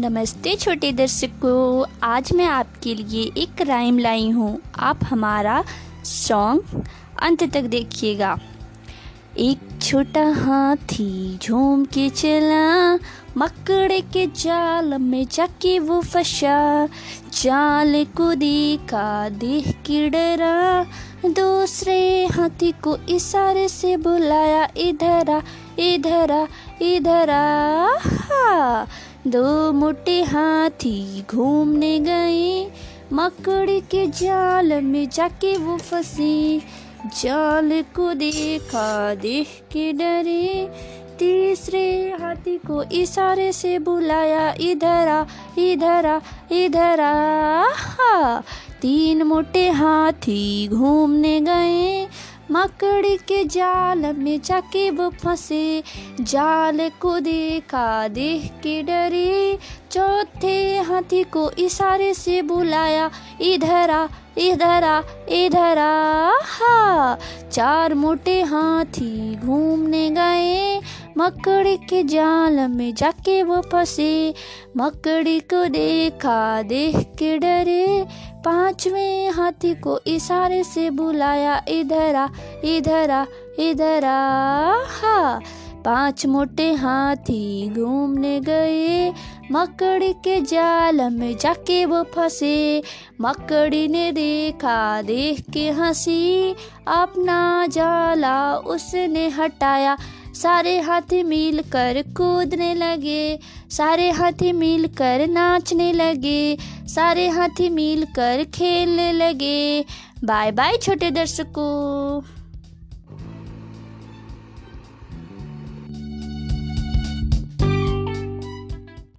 नमस्ते छोटे दर्शकों, आज मैं आपके लिए एक राइम लाई हूँ। आप हमारा सॉन्ग अंत तक देखिएगा। एक छोटा हाथी झूम के चला, मकड़े के जाल में जाके वो फंसा। जाल को देखा, देख के डरा। दूसरे हाथी को इशारे से बुलाया, इधर इधर इधर आ। दो मोटे हाथी घूमने गए। मकड़ी के जाल में जाके वो फंसी। जाल को देखा, देख के डरे। तीसरे हाथी को इशारे से बुलाया, इधर आ इधर आ इधर आ। तीन मोटे हाथी घूमने गए। मकड़ी के जाल में जाके वो फंसे। जाल को देखा, देख के डरे। चौथे हाथी को इशारे से बुलाया, इधर आ इधर आ इधर आ, हा। चार मोटे हाथी घूमने गए। मकड़ी के जाल में जाके वो फंसे। मकड़ी को देखा, देख के डरे। पाँचवें हाथी को इशारे से बुलाया, इधर आ इधर आ इधर आ, हा। पाँच मोटे हाथी घूमने गए, मकड़ी के जाल में जाके वो फंसे। मकड़ी ने देखा, देख के हँसी अपना जाला, उसने हटाया सारे हाथी मिल कर कूदने लगे, सारे हाथी मिल कर नाचने लगे, सारे हाथी मिल कर खेलने लगे। बाय बाय छोटे दर्शकों।